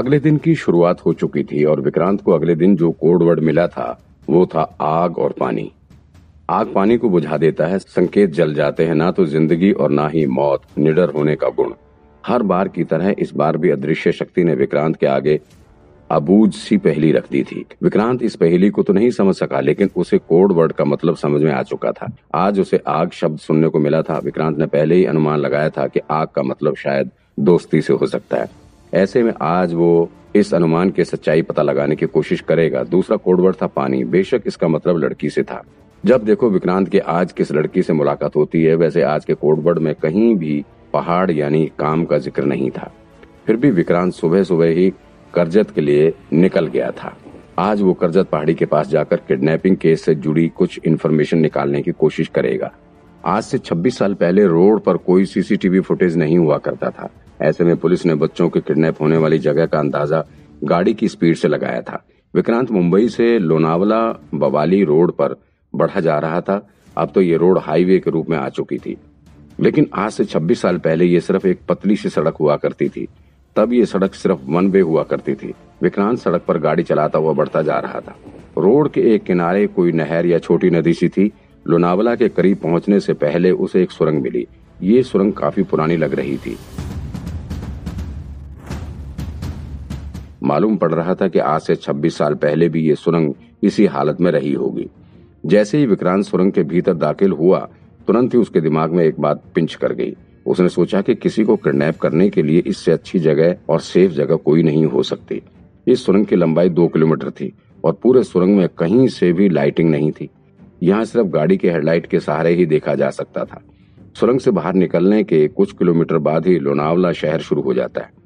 अगले दिन की शुरुआत हो चुकी थी और विक्रांत को अगले दिन जो कोड वर्ड मिला था, वो था आग और पानी। आग पानी को बुझा देता है, संकेत जल जाते हैं, ना तो ज़िंदगी और ना ही मौत, निडर होने का गुण। हर बार की तरह इस बार भी अदृश्य शक्ति ने विक्रांत के आगे अबूझ सी पहली रख दी थी। विक्रांत इस पहली को तो नहीं समझ सका, लेकिन उसे कोड वर्ड का मतलब समझ में आ चुका था। आज उसे आग शब्द सुनने को मिला था। विक्रांत ने पहले ही अनुमान लगाया था कि आग का मतलब शायद दोस्ती से हो सकता है। ऐसे में आज वो इस अनुमान के सच्चाई पता लगाने की कोशिश करेगा। दूसरा कोडवर्ड था पानी। बेशक इसका मतलब लड़की से था। जब देखो विक्रांत के आज किस लड़की से मुलाकात होती है, वैसे आज के कोडवर्ड में कहीं भी पहाड़ यानी काम का ज़िक्र नहीं था। फिर भी विक्रांत सुबह सुबह ही करजत के लिए निकल गया था। आज वो करजत पहाड़ी के पास जाकर किडनैपिंग केस से जुड़ी कुछ इन्फॉर्मेशन निकालने की कोशिश करेगा। आज से 26 साल पहले रोड पर कोई सीसीटीवी फुटेज नहीं हुआ करता था। ऐसे में पुलिस ने बच्चों के किडनैप होने वाली जगह का अंदाज़ा गाड़ी की स्पीड से लगाया था। विक्रांत मुंबई से लोनावला बवाली रोड पर बढ़ा जा रहा था। अब तो ये रोड हाईवे के रूप में आ चुकी थी। लेकिन आज से 26 साल पहले ये सिर्फ़ एक पतली सी सड़क हुआ करती थी। तब ये सड़क सिर्फ़ वन वे हुआ करती थी। विक्रांत सड़क पर गाड़ी चलाता हुआ बढ़ता जा रहा था। रोड के एक किनारे कोई नहर या छोटी नदी सी थी। लोनावला के करीब पहुँचने से पहले उसे एक सुरंग मिली। ये सुरंग काफ़ी पुरानी लग रही थी। मालूम पड़ रहा था कि आज से 26 साल पहले भी ये सुरंग इसी हालत में रही होगी। जैसे ही विक्रांत सुरंग के भीतर दाखिल हुआ, तुरंत ही उसके दिमाग में एक बात पिंच कर गई। उसने सोचा कि किसी को किडनैप करने के लिए इससे अच्छी जगह और सेफ़ जगह कोई नहीं हो सकती। इस सुरंग की लंबाई दो किलोमीटर थी और पूरे सुरंग में कहीं से भी लाइटिंग नहीं थी। यहाँ सिर्फ़ गाड़ी के हेडलाइट के सहारे ही देखा जा सकता था। सुरंग से बाहर निकलने के कुछ किलोमीटर बाद ही लोनावला शहर शुरू हो जाता है।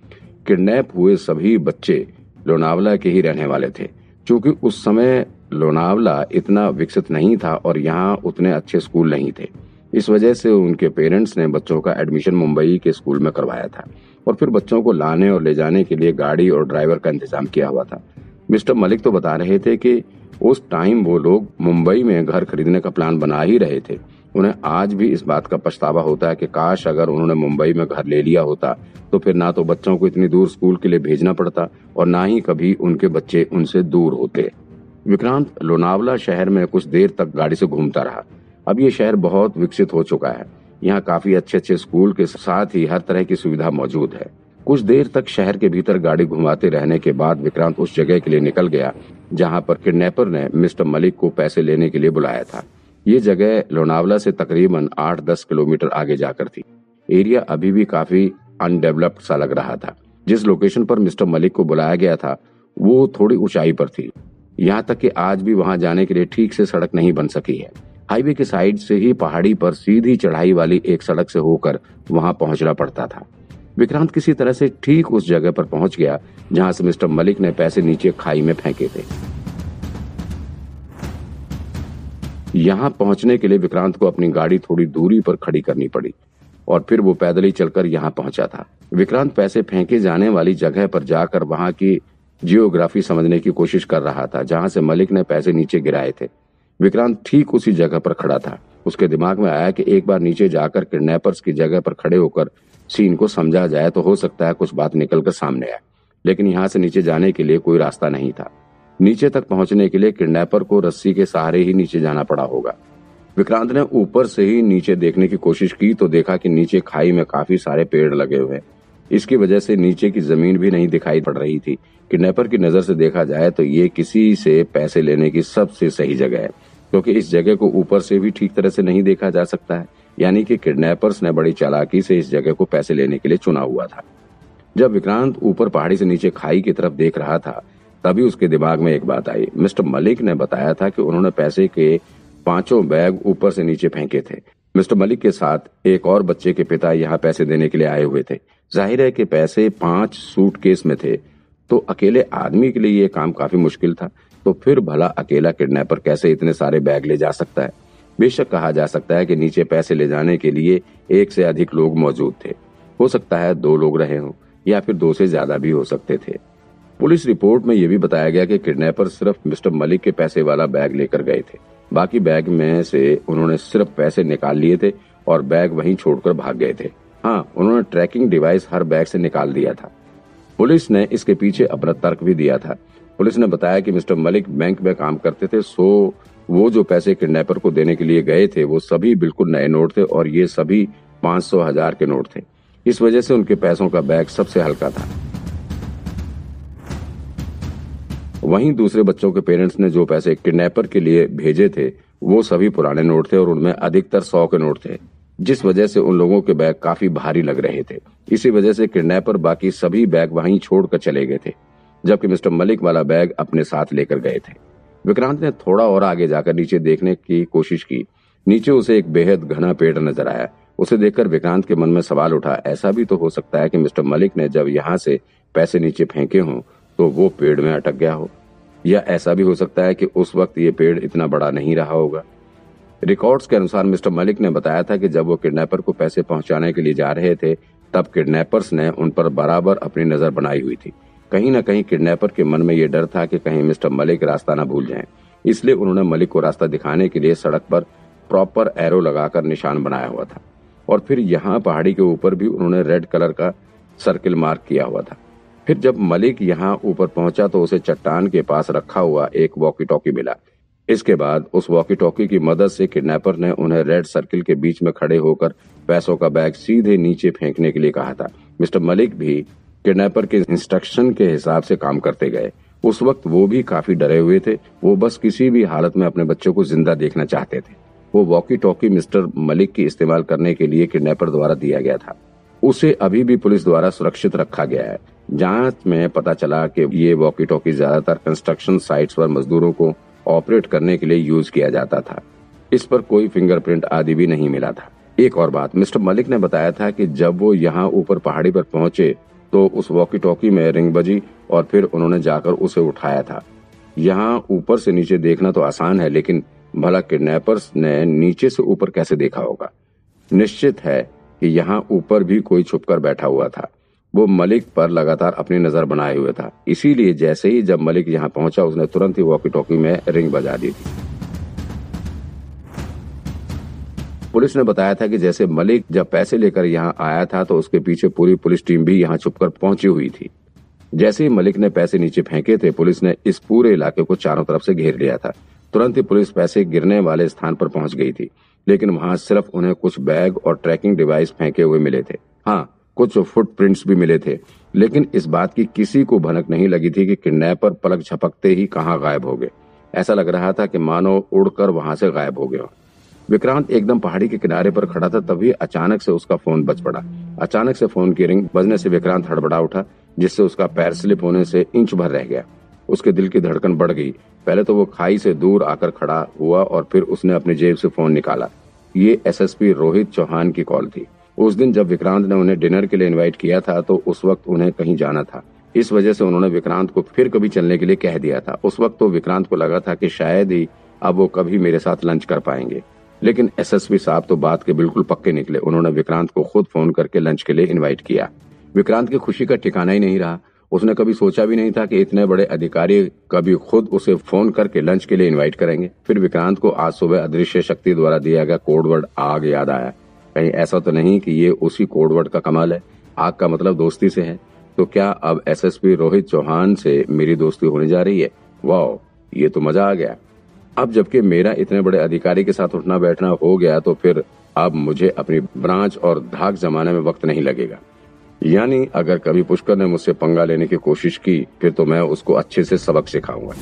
किडनैप हुए सभी बच्चे लोनावला के ही रहने वाले थे। क्योंकि उस समय लोनावला इतना विकसित नहीं था और यहाँ उतने अच्छे स्कूल नहीं थे। इस वजह से उनके पेरेंट्स ने बच्चों का एडमिशन मुंबई के स्कूल में करवाया था और फिर बच्चों को लाने और ले जाने के लिए गाड़ी और ड्राइवर का इंतज़ाम किया हुआ था। मिस्टर मलिक तो बता रहे थे कि उस टाइम वो लोग मुंबई में घर खरीदने का प्लान बना ही रहे थे। उन्हें आज भी इस बात का पछतावा होता है कि काश अगर उन्होंने मुंबई में घर ले लिया होता तो फिर ना तो बच्चों को इतनी दूर स्कूल के लिए भेजना पड़ता और ना ही कभी उनके बच्चे उनसे दूर होते। विक्रांत लोनावला शहर में कुछ देर तक गाड़ी से घूमता रहा। अब ये शहर बहुत विकसित हो चुका है। यहाँ काफ़ी अच्छे अच्छे स्कूल के साथ ही हर तरह की सुविधा मौजूद है। कुछ देर तक शहर के भीतर गाड़ी घुमाते रहने के बाद विक्रांत उस जगह के लिए निकल गया, जहाँ पर किडनैपर ने मिस्टर मलिक को पैसे लेने के लिए बुलाया था। ये जगह लोनावला से तकरीबन आठ दस किलोमीटर आगे जाकर थी। एरिया अभी भी काफ़ी अनडेवलप्ड सा लग रहा था। जिस लोकेशन पर मिस्टर मलिक को बुलाया गया था, वो थोड़ी ऊंचाई पर थी। यहाँ तक कि आज भी वहाँ जाने के लिए ठीक से सड़क नहीं बन सकी है। हाईवे के साइड से ही पहाड़ी पर सीधी चढ़ाई वाली एक सड़क से होकर वहाँ पहुँचना पड़ता था। विक्रांत किसी तरह से ठीक उस जगह पर पहुँच गया, जहाँ से मिस्टर मलिक ने पैसे नीचे खाई में फेंके थे। यहाँ पहुँचने के लिए विक्रांत को अपनी गाड़ी थोड़ी दूरी पर खड़ी करनी पड़ी और फिर वो पैदल ही चलकर यहाँ पहुँचा था। विक्रांत पैसे फेंके जाने वाली जगह पर जाकर वहाँ की जियोग्राफी समझने की कोशिश कर रहा था, जहाँ से मलिक ने पैसे नीचे गिराए थे। विक्रांत ठीक उसी जगह पर खड़ा था। उसके दिमाग में आया कि एक बार नीचे जाकर किडनैपर्स की जगह पर खड़े होकर सीन को समझा जाए तो हो सकता है कुछ बात निकलकर सामने आए, लेकिन यहाँ से नीचे जाने के लिए कोई रास्ता नहीं था। नीचे तक पहुँचने के लिए किडनैपर को रस्सी के सहारे ही नीचे जाना पड़ा होगा। विक्रांत ने ऊपर से ही नीचे देखने की कोशिश की तो देखा कि नीचे खाई में काफ़ी सारे पेड़ लगे हुए इसकी वजह से नीचे की ज़मीन भी नहीं दिखाई पड़ रही थी। किडनैपर की नज़र से देखा जाए तो ये किसी से पैसे लेने की सबसे सही जगह है, क्योंकि इस जगह को ऊपर से भी ठीक तरह से नहीं देखा जा सकता है। यानी कि किडनैपर्स ने बड़ी चालाकी से इस जगह को पैसे लेने के लिए चुना हुआ था। जब विक्रांत ऊपर पहाड़ी से नीचे खाई की तरफ़ देख रहा था तभी उसके दिमाग में एक बात आई। मिस्टर मलिक ने बताया था कि उन्होंने पैसे के पाँचों बैग ऊपर से नीचे फेंके थे। मिस्टर मलिक के साथ एक और बच्चे के पिता यहाँ पैसे देने के लिए आए हुए थे। ज़ाहिर है कि पैसे पाँच सूट केस में थे। तो अकेले आदमी के लिए ये काम काफ़ी मुश्किल था। तो फिर भला अकेला किडनैपर कैसे इतने सारे बैग ले जा सकता है? बेशक कहा जा सकता है कि नीचे पैसे ले जाने के लिए एक से अधिक लोग मौजूद थे। हो सकता है दो लोग रहे हों, या फिर दो से ज़्यादा भी हो सकते थे। पुलिस रिपोर्ट में यह भी बताया गया कि किडनैपर सिर्फ़ मिस्टर मलिक के पैसे वाला बैग लेकर गए थे। बाकी बैग में से उन्होंने सिर्फ़ पैसे निकाल लिए थे और बैग वहीं छोड़कर भाग गए थे। हाँ उन्होंने ट्रैकिंग डिवाइस हर बैग से निकाल दिया था। पुलिस ने इसके पीछे अपना तर्क भी दिया था। पुलिस ने बताया कि मिस्टर मलिक बैंक में काम करते थे, सो वो जो पैसे किडनैपर को देने के लिए गए थे, वो सभी बिल्कुल नए नोट थे और ये सभी पाँच सौ हज़ार के नोट थे। इस वजह से उनके पैसों का बैग सबसे हल्का था। वहीं दूसरे बच्चों के पेरेंट्स ने जो पैसे किडनैपर के लिए भेजे थे, वो सभी पुराने नोट थे और उनमें अधिकतर सौ के नोट थे, जिस वजह से उन लोगों के बैग काफ़ी भारी लग रहे थे। इसी वजह से किडनैपर बाकी सभी बैग वहीं छोड़कर चले गए थे, जबकि मिस्टर मलिक वाला बैग अपने साथ लेकर गए थे। विक्रांत ने थोड़ा और आगे जाकर नीचे देखने की कोशिश की। नीचे उसे एक बेहद घना पेड़ नज़र आया। उसे देखकर विक्रांत के मन में सवाल उठा, ऐसा भी तो हो सकता है कि मिस्टर मलिक ने जब यहाँ से पैसे नीचे फेंके हों तो वो पेड़ में अटक गया हो। या ऐसा भी हो सकता है कि उस वक्त ये पेड़ इतना बड़ा नहीं रहा होगा। रिकॉर्ड्स के अनुसार मिस्टर मलिक ने बताया था कि जब वो किडनैपर को पैसे पहुँचाने के लिए जा रहे थे, तब किडनैपर्स ने उन पर बराबर अपनी नज़र बनाई हुई थी। कहीं न कहीं किडनैपर के मन में ये डर था कि कहीं मिस्टर मलिक रास्ता न भूल जाएँ। इसलिए उन्होंने मलिक को रास्ता दिखाने के लिए सड़क पर प्रॉपर एरो लगाकर निशान बनाया हुआ था। और फिर यहाँ पहाड़ी के ऊपर भी उन्होंने रेड कलर का सर्किल मार्क किया हुआ था। फिर जब मलिक यहाँ ऊपर पहुँचा तो उसे चट्टान के पास रखा हुआ एक वॉकी टॉकी मिला। इसके बाद उस वॉकी टॉकी की मदद से किडनैपर ने उन्हें रेड सर्किल के बीच में खड़े होकर पैसों का बैग सीधे नीचे फेंकने के लिए कहा था। मिस्टर मलिक भी किडनैपर के इंस्ट्रक्शन के हिसाब से काम करते गए। उस वक्त वो भी काफ़ी डरे हुए थे। वो बस किसी भी हालत में अपने बच्चों को ज़िंदा देखना चाहते थे। वो वॉकी टॉकी मिस्टर मलिक की इस्तेमाल करने के लिए किडनैपर द्वारा दिया गया था। उसे अभी भी पुलिस द्वारा सुरक्षित रखा गया है। जाँच में पता चला कि ये वॉकी टॉकी ज़्यादातर कंस्ट्रक्शन साइट्स पर मजदूरों को ऑपरेट करने के लिए यूज़ किया जाता था। इस पर कोई फिंगरप्रिंट आदि भी नहीं मिला था। एक और बात, मिस्टर मलिक ने बताया था कि जब वो यहाँ ऊपर पहाड़ी पर पहुँचे तो उस वॉकी टॉकी में रिंग बजी और फिर उन्होंने जाकर उसे उठाया था। यहाँ ऊपर से नीचे देखना तो आसान है, लेकिन भला किडनैपर्स ने नीचे से ऊपर कैसे देखा होगा? निश्चित है कि यहाँ ऊपर भी कोई छुपकर बैठा हुआ था। वो मलिक पर लगातार अपनी नज़र बनाए हुए था। इसीलिए जैसे ही जब मलिक यहाँ पहुँचा, उसने तुरंत ही वॉकी टॉकी में रिंग बजा दी थी। पुलिस ने बताया था कि जैसे मलिक जब पैसे लेकर यहाँ आया था तो उसके पीछे पूरी पुलिस टीम भी यहाँ छुपकर पहुँची हुई थी। जैसे ही मलिक ने पैसे नीचे फेंके थे, पुलिस ने इस पूरे इलाके को चारों तरफ़ से घेर लिया था। तुरंत ही पुलिस पैसे गिरने वाले स्थान पर पहुँच गई थी, लेकिन वहाँ सिर्फ़ उन्हें कुछ बैग और ट्रैकिंग डिवाइस फेंके हुए मिले थे। हाँ कुछ फुटप्रिंट्स भी मिले थे। लेकिन इस बात की किसी को भनक नहीं लगी थी कि किडनैपर पलक झपकते ही कहाँ गायब हो गए। ऐसा लग रहा था कि मानो उड़कर वहाँ से गायब हो गया विक्रांत एकदम पहाड़ी के किनारे पर खड़ा था, तभी अचानक से उसका फ़ोन बज पड़ा। अचानक से फ़ोन की रिंग बजने से विक्रांत हड़बड़ा उठा, जिससे उसका पैर स्लिप होने से इंच भर रह गया। उसके दिल की धड़कन बढ़ गई। पहले तो वो खाई से दूर आकर खड़ा हुआ और फिर उसने अपनी जेब से फ़ोन निकाला। ये एसएसपी रोहित चौहान की कॉल थी। उस दिन जब विक्रांत ने उन्हें डिनर के लिए इनवाइट किया था तो उस वक्त उन्हें कहीं जाना था। इस वजह से उन्होंने विक्रांत को फिर कभी चलने के लिए कह दिया था। उस वक्त तो विक्रांत को लगा था कि शायद ही अब वो कभी मेरे साथ लंच कर पाएँगे। लेकिन एसएसपी साहब तो बात के बिल्कुल पक्के निकले। उन्होंने विक्रांत को खुद फ़ोन करके लंच के लिए इन्वाइट किया। विक्रांत की खुशी का ठिकाना ही नहीं रहा। उसने कभी सोचा भी नहीं था कि इतने बड़े अधिकारी कभी खुद उसे फ़ोन करके लंच के लिए इनवाइट करेंगे। फिर विक्रांत को आज सुबह अदृश्य शक्ति द्वारा दिया गया कोडवर्ड आग याद आया। कहीं ऐसा तो नहीं कि ये उसी कोडवर्ड का कमाल है। आग का मतलब दोस्ती से है। तो क्या अब एसएसपी रोहित चौहान से मेरी दोस्ती होने जा रही है? वाह ये तो मज़ा आ गया। अब जबकि मेरा इतने बड़े अधिकारी के साथ उठना बैठना हो गया तो फिर अब मुझे अपनी ब्रांच और धाक जमाने में वक्त नहीं लगेगा। यानी अगर कभी पुष्कर ने मुझसे पंगा लेने की कोशिश की, फिर तो मैं उसको अच्छे से सबक सिखाऊँगा।